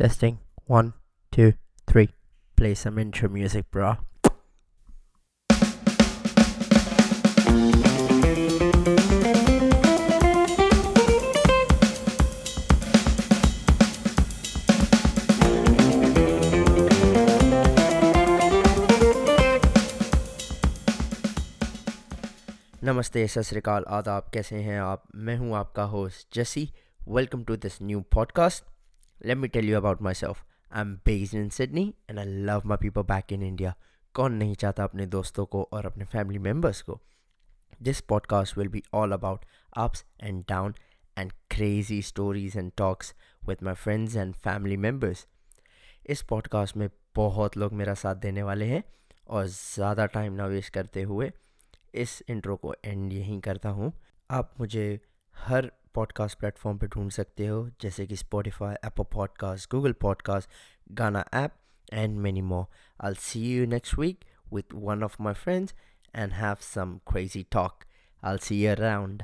Testing. One, two, three. Play some intro music, bro. नमस्ते सत श्रीकाल आदाब कैसे हैं आप मैं हूँ आपका host Jassi welcome to this new podcast tell you about myself I am based in Sydney and I love my people back in India कौन नहीं चाहता अपने दोस्तों को और अपने फैमिली मेंबर्स को? This podcast will be all about ups and down and crazy stories and talks with my friends and family members इस पॉडकास्ट में बहुत लोग मेरा साथ देने वाले हैं और ज़्यादा टाइम ना वेस्ट करते हुए इस इंट्रो को एंड यहीं करता हूँ। आप मुझे हर पॉडकास्ट प्लेटफॉर्म पर ढूंढ सकते हो, जैसे कि Spotify Apple podcast Google podcast Gaana app and many more I see you next week with one of my friends and have some crazy talk I see you around.